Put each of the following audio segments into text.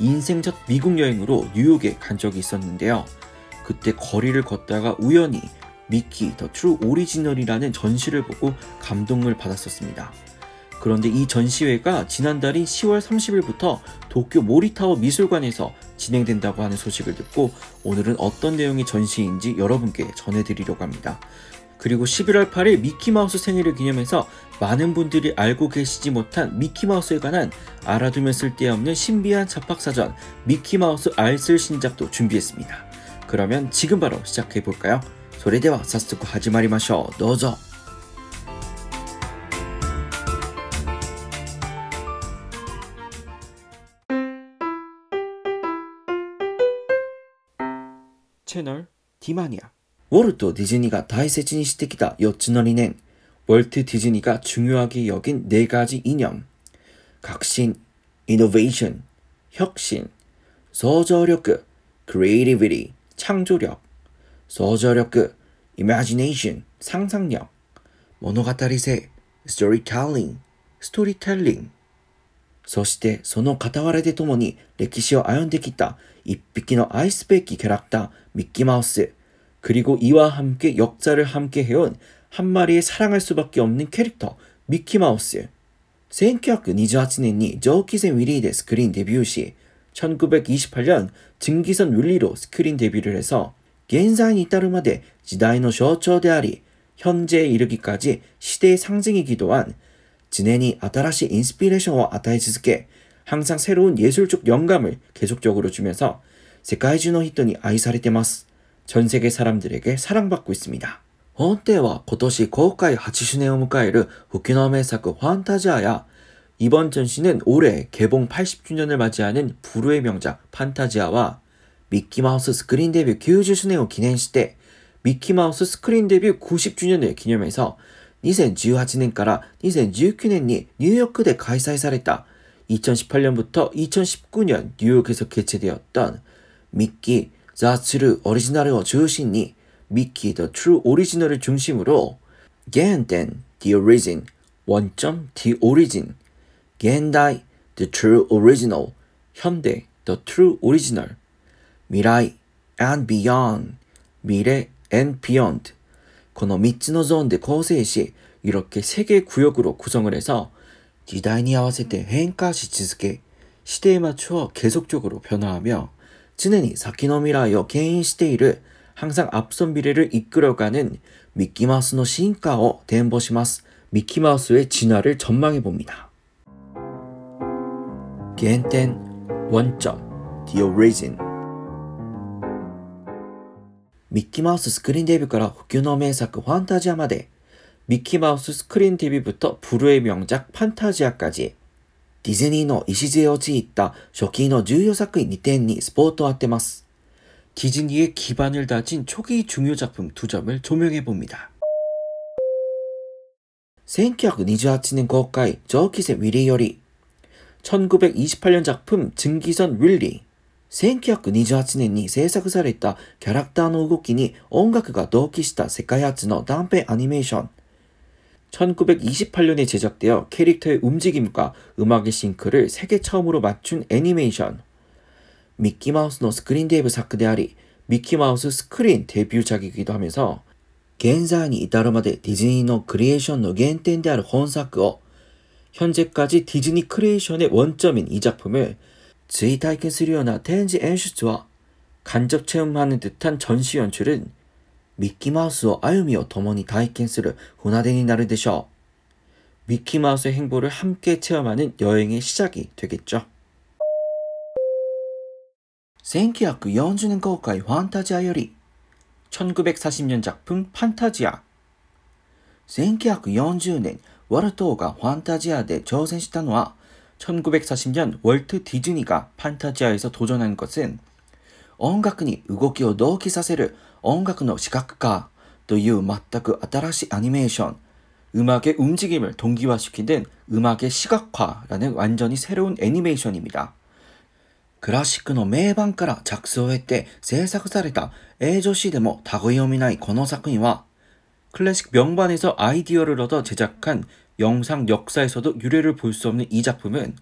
인생 첫 미국 여행으로 뉴욕에 간 적이 있었는데요. 그때 거리를 걷다가 우연히 Mickey The True Original이라는 전시를 보고 감동을 받았었습니다. 그런데 이 전시회가 지난달인 10월 30일부터 도쿄 모리타워 미술관에서 진행된다고 하는 소식을 듣고 오늘은 어떤 내용의 전시인지 여러분께 전해드리려고 합니다. 그리고 11월 8일 미키마우스 생일을 기념해서 많은 분들이 알고 계시지 못한 미키마우스에 관한 알아두면 쓸데없는 신비한 잡학사전 미키마우스 알쓸 신작도 준비했습니다. 그러면 지금 바로 시작해 볼까요? それでは早速始まりましょう。どうぞ。 채널 디마니아 ウォルト・ディズニーが大切にしてきた4つの理念 월트 디즈니가 중요하게 여긴 네 가지 이념革新 innovation 혁신 소저력 creativity 창조력 소저력 imagination 상상력 物語性 storytelling 스토리텔링 そしてその傍らで共に歴史を歩んできた一匹の愛すべきキャラクターミッキーマウス 그리고 이와 함께 역사를 함께 해온 한 마리의 사랑할 수밖에 없는 캐릭터 미키마우스. 1928年に 蒸気船ウィリーでスクリーンデビューし 1928년 증기선 윌리로 스크린 데뷔를 해서 現在に至るまで時代の象徴であり 현재에 이르기까지 시대의 상징이기도 한 常に新しいインスピレーションを与え続け 항상 새로운 예술적 영감을 계속적으로 주면서 世界中の人に愛されてます. 전 세계 사람들에게 사랑받고 있습니다. 本店は今年公開8周年を迎える復の名作ファンタジアや 이번 전시는 올해 개봉 80주년을 맞이하는 불후의 명작 판타지아와 미키마우스 스크린 데뷔 90주년을 기념して 미키마우스 스크린 데뷔 90주년을 기념해서 2018年から 2019年にニューヨークで開催された 2018년부터 2019년 뉴욕에서 개최되었던 미키 자 트루 오리지널을 중심니 미키 더 트루 오리지널을 중심으로 原点 the origin 원점 the origin 現代 the true original 현대 the true original 未来 and beyond 미래 and beyond この3つのゾーンで構成し 이렇게 세 개 구역으로 구성을 해서 時代に合わせて変化し続け 시대에 맞추어 계속적으로 변화하며 常に先の未来を牽引している항상앞선미래를이끌어가는 미키 마우스의 신가를 대본します. 미키 마우스의 진화를 전망해 봅니다. 겐텐 원점 The Origin ミッキーマウススクリーンデビューから不朽の名作ファンタジアまで 미키 마우스 스크린 데뷔부터 불후의 명작 판타지아까지 디즈니의礎をちった初期の重要作品2点にスポットを当てます. 디즈니의 기반을 다진 초기 중요 작품 두 점을 조명해 봅니다. 1928년公開 蒸気船 윌리 より 1928년 작품 증기선 윌리 1928年に制作されたキャラクターの動きに音楽が同期した世界初の短編アニメーション 1928년에 제작되어 캐릭터의 움직임과 음악의 싱크를 세계 처음으로 맞춘 애니메이션. 미키마우스의 스크린 데뷔作であり 미키마우스 스크린 데뷔작이기도 하면서 現在に至るまでディズニーのクリエーションの原点である本作を 현재까지 디즈니 크리에이션의 원점인 이 작품을 追体験するような展示演出は 간접 체험하는 듯한 전시 연출은 미키마우스와 아유미와 共に体験する 船出になるでしょう. 미키마우스의 행보를 함께 체험하는 여행의 시작이 되겠죠. 1940년公開 판타지아 より 1940년 작품 판타지아 1940年 월토가 판타지아에 挑戦したのは 1940년 월트 디즈니가 판타지아에서 도전한 것은 音楽に動きを同期させる 音楽の視覚化という全く新しいアニメーション 음악의 움직임을 동기화시키는 음악의 시각화라는 완전히 새로운 애니메이션입니다. 클래식の 名盤から 작성했대 制作された 映像誌でも 다구이오미나이 この作品は 클래식 명반에서 아이디어를 얻어 제작한 영상 역사에서도 유래를 볼 수 없는 이 작품은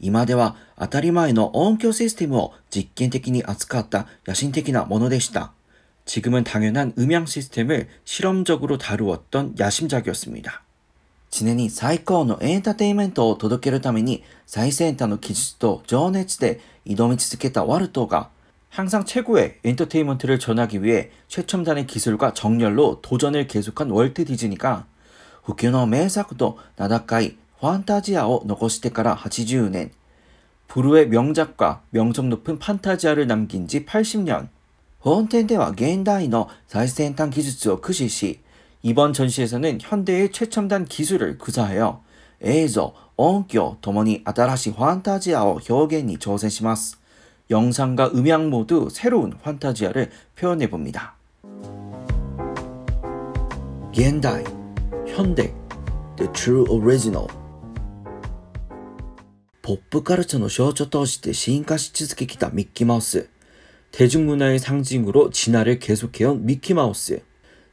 今では当たり前の音響システムを実験的に扱った野心的なものでした。 지금은 당연한 음향 시스템을 실험적으로 다루었던 야심작이었습니다. 常に最高のエンターテインメントを届けるために最先端の技術と情熱で挑み続けたワルトが 항상 최고의 엔터테인먼트를 전하기 위해 최첨단의 기술과 정열로 도전을 계속한 월트 디즈니가 普及の名作と名高いファンタジアを残してから80年 부르의 명작과 명성 높은 판타지아를 남긴 지 80년 本店では現代の最先端技術を駆使し 이번 전시에서는 현대의 최첨단 기술을 구사하여 映像,音響 ともに 新しい 판타지아의 表現に 挑戦します. 영상과 음향 모두 새로운 판타지아를 표현해 봅니다. 現代, 현대, the true original ポップカルチャーの象徴として進化し続けてきたミッキーマウス。 대중문화의 상징으로 진화를 계속해온 미키마우스.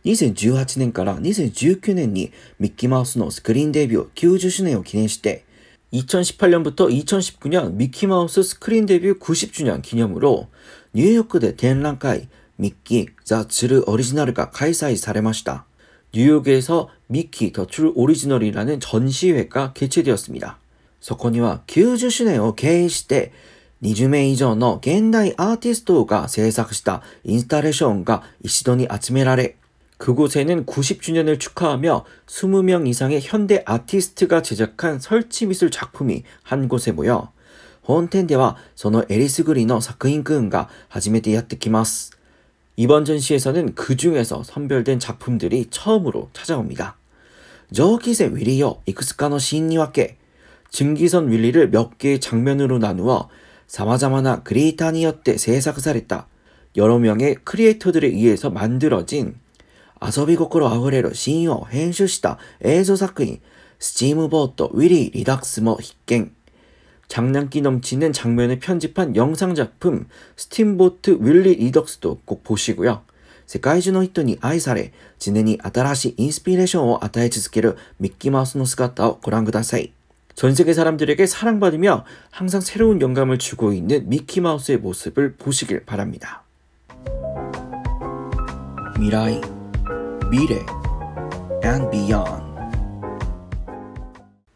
2018年から 2019年に 미키마우스의 스크린 데뷔 90주년을 기념して 2018년부터 2019년 미키마우스 스크린 데뷔 90주년 기념으로 뉴욕で 展覧会 미키 자 트루 오리지널가開催されました. 뉴욕에서 미키 더 트루 오리지널이라는 전시회가 개최되었습니다. そこには90周年を経営して 20名以上の現代アーティストが制作したインスタレーションが一度に集められ그곳에는 90주년을 축하하며 20명 이상의 현대 아티스트가 제작한 설치 미술 작품이 한 곳에 모여 本店ではそのエリスグリの作品群が初めてやってきます 이번 전시에서는 그 중에서 선별된 작품들이 처음으로 찾아옵니다. 저기세 위리요 익스카노 신이와께 증기선 윌리를 몇 개의 장면으로 나누어 様々な 크리에이터에 よって制作された 여러 명의 크리에이터들에 의해서 만들어진 遊び心あふれるシーンを編集した映像作品 스팀보트 위리 리닥스모 히갱 장난기 넘치는 장면을 편집한 영상작품 스팀보트 윌리 리덕스도 꼭 보시고요. 世界中の人に愛され、常に新しいインスピレーションを与え続けるミッキーマウスの姿をご覧ください。 전 세계 사람들에게 사랑받으며 항상 새로운 영감을 주고 있는 미키마우스의 모습을 보시길 바랍니다. 미라이, 미래, and beyond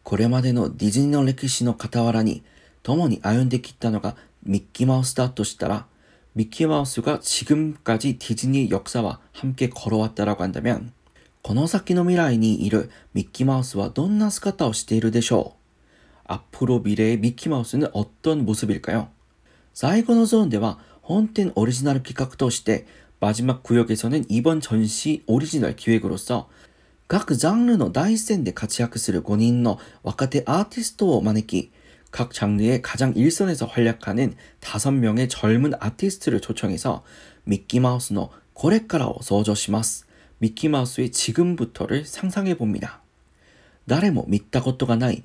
これまでのディズニーの歴史の傍らに共に歩んできたのがミッキーマウスだとしたら 미키마우스가 지금까지 디즈니 역사와 함께 걸어왔다라고 한다면 この先の未来にいるミッキーマウスはどんな姿をしているでしょう 앞으로 미래의 미키마우스는 어떤 모습일까요? 사이거노 존では 혼텐 오리지널 기획 として 마지막 구역에서는 이번 전시 오리지널 기획으로서 각 장르의 第一線で活躍する 5人の 若手 아티스트를 招き, 각 장르의 가장 일선에서 활약하는 5명의 젊은 아티스트를 초청해서 미키마우스의 これからを 소조します. 미키마우스의 지금부터를 상상해 봅니다. 誰も見たことがない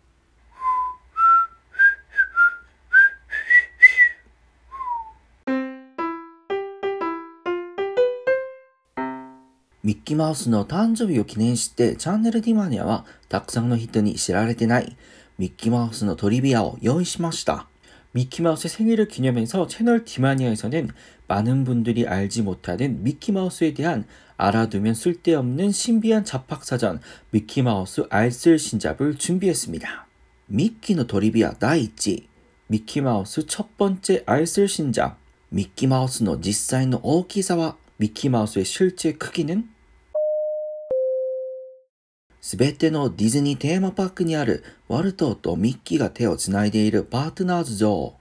미키 마우스の 誕生日を 記念して 채널 디마니아와 たくさんの人に知られてない 미키 마우스 の トリビアを 用意しました. 미키 마우스 생일을 기념해서 채널 디마니아에서는 많은 분들이 알지 못하는 미키 마우스에 대한 알아두면 쓸데없는 신비한 잡학사전 미키 마우스 알쓸 신잡을 준비했습니다. 미키의 トリビア 第1 미키 마우스 첫 번째 알쓸 신잡 미키 마우스의 実際の大きさは 미키 마우스의 실제 크기는 すべてのディズニーテーマパークにあるワルトとミッキーが手をつないでいるパートナーズ像。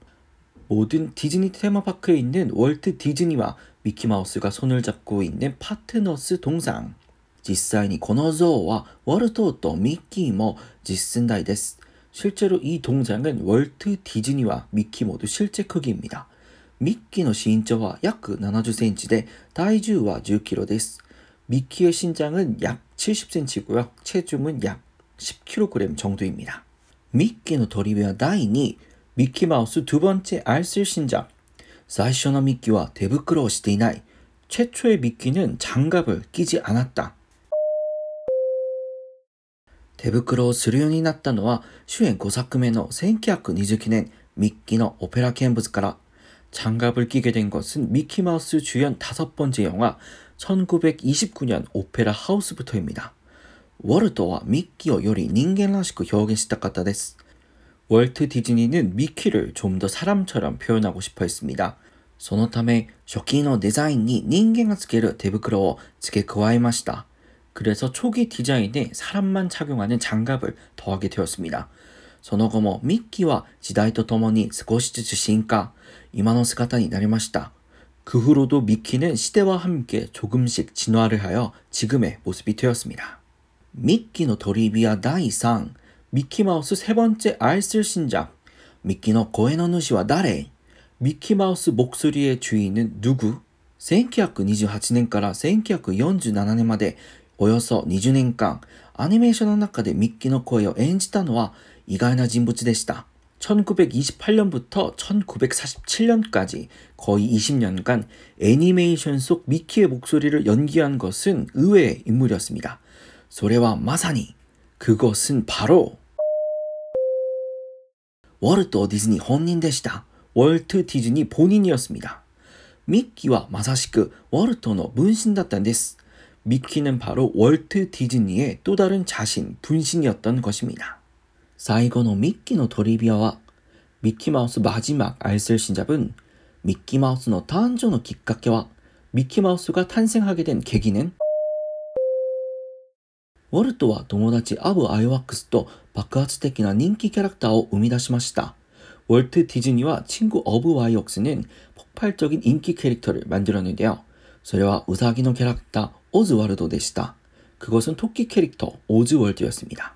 모든 디즈니 테마파크에 있는 월트 디즈니와 미키마우스가 손을 잡고 있는 파트너스 동상. 実際にこの像はウォルトとミッキーも実寸大です。 실제로 이 동상은 월트 디즈니와 미키 모두 실제 크기입니다. 미키의 신장은 약 70cm인데 体重は 10kg です. 미키의 신장은 약 70cm고요. 체중은 약 10kg 정도입니다. 미키의 도리비와 다이니 미키마우스 두 번째 알쓸 신장. 最初の 미키와 手袋をしていない. 최초의 미키는 장갑을 끼지 않았다. 手袋をするようになったのは主演5作目の1929年ミッキーのオペラ見物から 장갑을 끼게 된 것은 미키마우스 주연 다섯 번째 영화 1929년 오페라 하우스부터입니다. 월트와 미키を 요리 人間らしく 表現したかった です. 월트 디즈니는 미키를 좀 더 사람처럼 표현하고 싶어 했습니다. そのため初期の 디자인이 人間がつける手袋を付け加えました. 그래서 초기 디자인에 사람만 착용하는 장갑을 더하게 되었습니다. その後も 미키와 時代とともに少しずつ進化, 今の 姿に なりました. 그 후로도 미키는 시대와 함께 조금씩 진화를 하여 지금의 모습이 되었습니다. 미키의 도리비아 다이3 미키마우스 세 번째 알쓸 신작 미키의 고의 누시와 나레 미키마우스 목소리의 주인은 누구? 1928年から 1947年までおよそ20年間、アニメーションの中でミッキーの声を演じたのは意外な人物でした。 1928년부터 1947년까지 거의 20년간 애니메이션 속 미키의 목소리를 연기한 것은 의외의 인물이었습니다. それはまさに 그것은 바로 월트 디즈니 본인でした. 월트 디즈니 본인이었습니다. 미키와 마사시크 월트의 분신だったんです. 미키는 바로 월트 디즈니의 또 다른 자신, 분신이었던 것입니다. 最後の 미키의 도리비아와 미키마우스 마지막 알쓸 신잡은 미키마우스의 誕生の きっかけは 미키마우스가 탄생하게 된 계기는 월트와 友達 아브 아이왁스と 爆発的な 人気 캐릭터를 生み出しました. 월트 디즈니와 친구 어브 아이왁스는 폭발적인 인기 캐릭터를 만들었는데요. それはウサギの 캐릭터 오즈월드 でした. 그것은 토끼 캐릭터 오즈월드였습니다.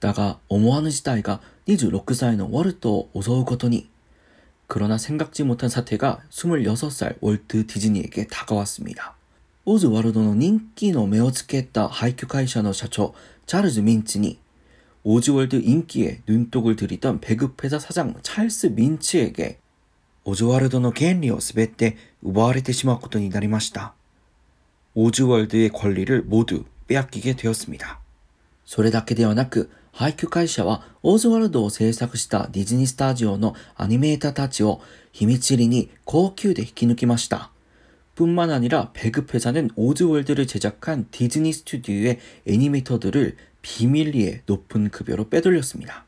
다가 어머하는 시다이가 26살의 월트를 襲うことに 그러나 생각지 못한 사태가 26살 월트 디즈니에게 다가왔습니다. 오즈월드의 인기의 目をつけた配給会社の社長 찰스 민츠니 오즈월드 인기에 눈독을 들이던 배급회사 사장 찰스 민츠에게 オズワルドの権利をすべて奪われてしまうことになりました。オズワルド의권리를모두빼앗기게되었습니다。 それだけではなく、配給会社はオズワルドを制作したディズニースタジオのアニメーターたちを秘密裏に高級で引き抜きました。뿐만아니라배급회사는오즈월드를제작한디즈니스튜디오의애니메이터들을비밀리에높은급여로빼돌렸습니다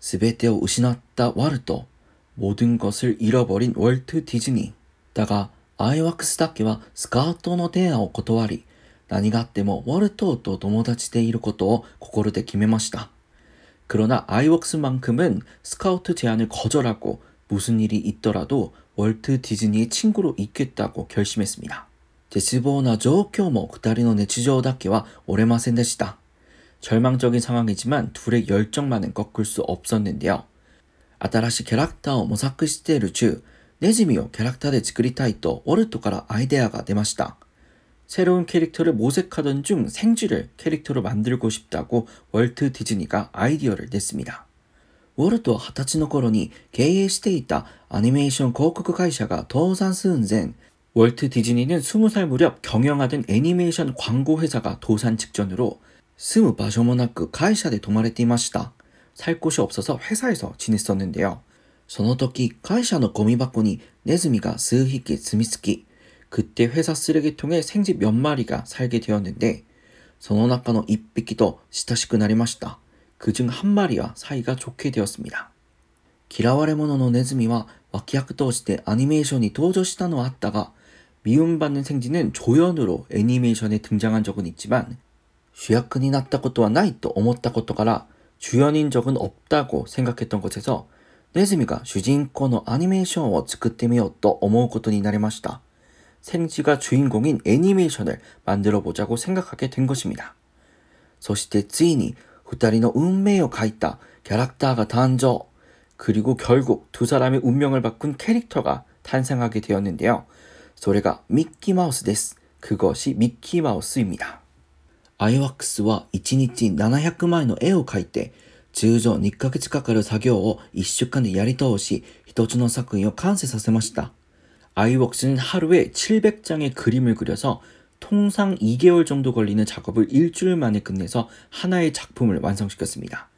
すべてを失ったワルト。 모든 것을 잃어버린 월트 디즈니. だが、アイワックスだけは 스카우트の 提案を 断り, 何があってもワルトと友達でいることを心で決めました. 그러나 아이웍스만큼은 스카우트 제안을 거절하고 무슨 일이 있더라도 월트 디즈니의 친구로 있겠다고 결심했습니다. 絶望な状況も2人の日常だけは折れませんでした. 절망적인 상황이지만 둘의 열정만은 꺾을 수 없었는데요. 新しいキャラクターを模索している中、ネズミをキャラクターで作りたいとウォルトからアイデアが出ました。 새로운캐릭터를모색하던중생쥐를캐릭터로만들고싶다고월트디즈니가아이디어를냈습니다ウォルトは二十歳の頃に経営していたアニメーション広告会社が倒産寸前、월트디즈니는20살 무렵 경영하던 애니메이션 광고 회사가 도산 직전으로 住む場所もなく会社で泊まれていました。살 곳이 없어서 회사에서 지냈었는데요. その時会社のゴミ箱にネズミが数匹住み着き 그때 회사 쓰레기통에 생쥐 몇 마리가 살게 되었는데 その中の1匹と親しくなりました。 그중 한 마리와 사이가 좋게 되었습니다. 嫌われ者のネズミは脇役としてアニメーションに登場したのはあったが 미움받는 생쥐는 조연으로 애니메이션에 등장한 적은 있지만 主役になったことはないと思ったことから 주연인 적은 없다고 생각했던 것에서 네즈미가 主人公のアニメーションを作ってみようと思うことになりました. 생쥐가 주인공인 애니메이션을 만들어 보자고 생각하게 된 것입니다. そしてついに二人の運命を書いたキャラクターが誕生. 그리고 결국 두 사람의 운명을 바꾼 캐릭터가 탄생하게 되었는데요. それがミッキーマウスです. 그것이 미키마우스입니다. 아이왁스は1日700枚の絵を描いて通常2ヶ月かかる作業を1週間でやり通し一つの作品を完成させました。 아이웍스는 하루에 700장의 그림을 그려서 통상 2개월 정도 걸리는 작업을 일주일 만에 끝내서 하나의 작품을 완성시켰습니다.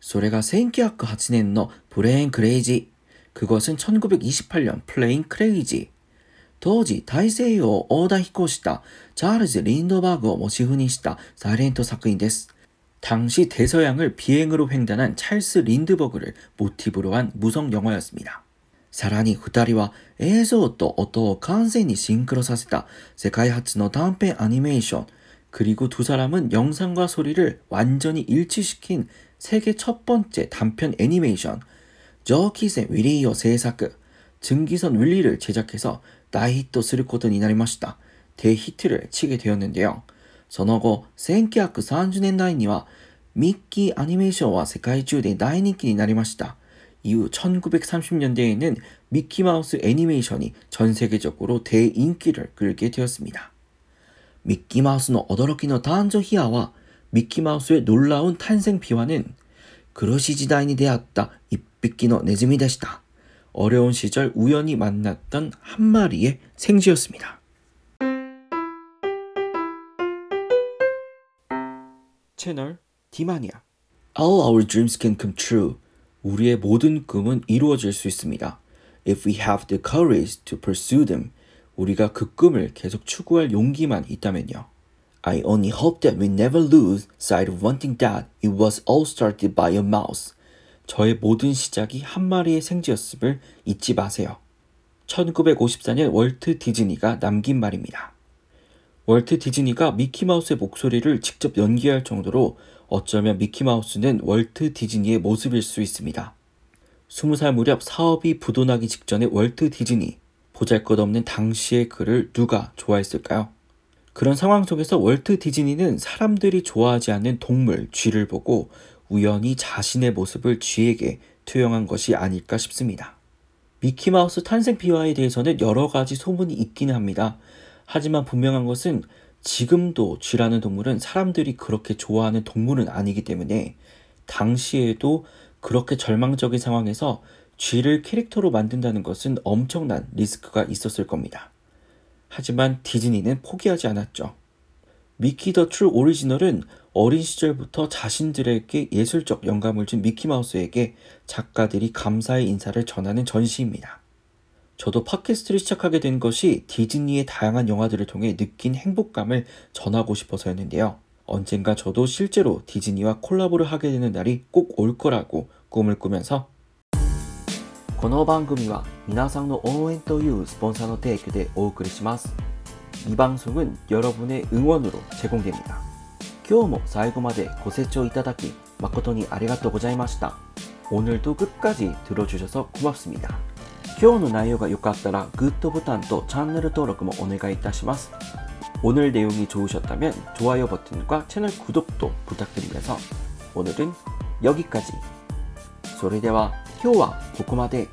それが1908年のプレーンクレイジー 그것은 1928년 플레인 크레이지 当時大西洋を横断飛行したチャールズ・リンドバーグをモチーフにしたサイレント作品です。 당시 대서양을 비행으로 횡단한 찰스 린드버그를 모티브로 한 무성 영화였습니다. さらに二人は映像と音を完全にシンクロさせた世界初の短編アニメーション 그리고 두 사람은 영상과 소리를 완전히 일치시킨 세계 첫 번째 단편 애니메이션 저키센 윌리요 제작 증기선 윌리를 제작해서 다이히트 することになりました. 대히트를 치게 되었는데요. その後1930年代にはミッキーアニメーションは世界中で大人気になりました. 이후 1930년대에는 미키마우스 애니메이션이 전 세계적으로 대인기를 끌게 되었습니다. 미키마우스는 어더럭키너 단저히아와 미키마우스의 놀라운 탄생 비화는 그러시 지다인이 되었다 입비기너 내즈미다시다 어려운 시절 우연히 만났던 한 마리의 생쥐였습니다. 채널 디마니아 All our dreams can come true 우리의 모든 꿈은 이루어질 수 있습니다. If we have the courage to pursue them, 우리가 그 꿈을 계속 추구할 용기만 있다면요. I only hope that we never lose sight of one thing that it was all started by a mouse. 저의 모든 시작이 한 마리의 생쥐였음을 잊지 마세요. 1954년 월트 디즈니가 남긴 말입니다. 월트 디즈니가 미키마우스의 목소리를 직접 연기할 정도로 어쩌면 미키마우스는 월트 디즈니의 모습일 수 있습니다. 20살 무렵 사업이 부도나기 직전의 월트 디즈니. 보잘 것 없는 당시의 그를 누가 좋아했을까요? 그런 상황 속에서 월트 디즈니는 사람들이 좋아하지 않는 동물, 쥐를 보고 우연히 자신의 모습을 쥐에게 투영한 것이 아닐까 싶습니다. 미키마우스 탄생 비화에 대해서는 여러 가지 소문이 있기는 합니다. 하지만 분명한 것은 지금도 쥐라는 동물은 사람들이 그렇게 좋아하는 동물은 아니기 때문에 당시에도 그렇게 절망적인 상황에서 쥐를 캐릭터로 만든다는 것은 엄청난 리스크가 있었을 겁니다. 하지만 디즈니는 포기하지 않았죠. 미키 The True Original은 어린 시절부터 자신들에게 예술적 영감을 준 미키마우스에게 작가들이 감사의 인사를 전하는 전시입니다. 저도 팟캐스트를 시작하게 된 것이 디즈니의 다양한 영화들을 통해 느낀 행복감을 전하고 싶어서였는데요. 언젠가 저도 실제로 디즈니와 콜라보를 하게 되는 날이 꼭 올 거라고 꿈을 꾸면서 この番組は皆さんの応援というスポンサーの提供でお送りします。이 방송은 여러분의 응원으로 제공됩니다. 今日も最後までご清聴いただき誠にありがとうございました。 오늘도 끝까지 들어주셔서 고맙습니다. 今日の内容が良かったらグッドボタンとチャンネル登録もお願いいたします. 오늘 내용이 좋으셨다면 좋아요 버튼과 채널 구독도 부탁드리면서 오늘은 여기까지. それでは今日はここまで。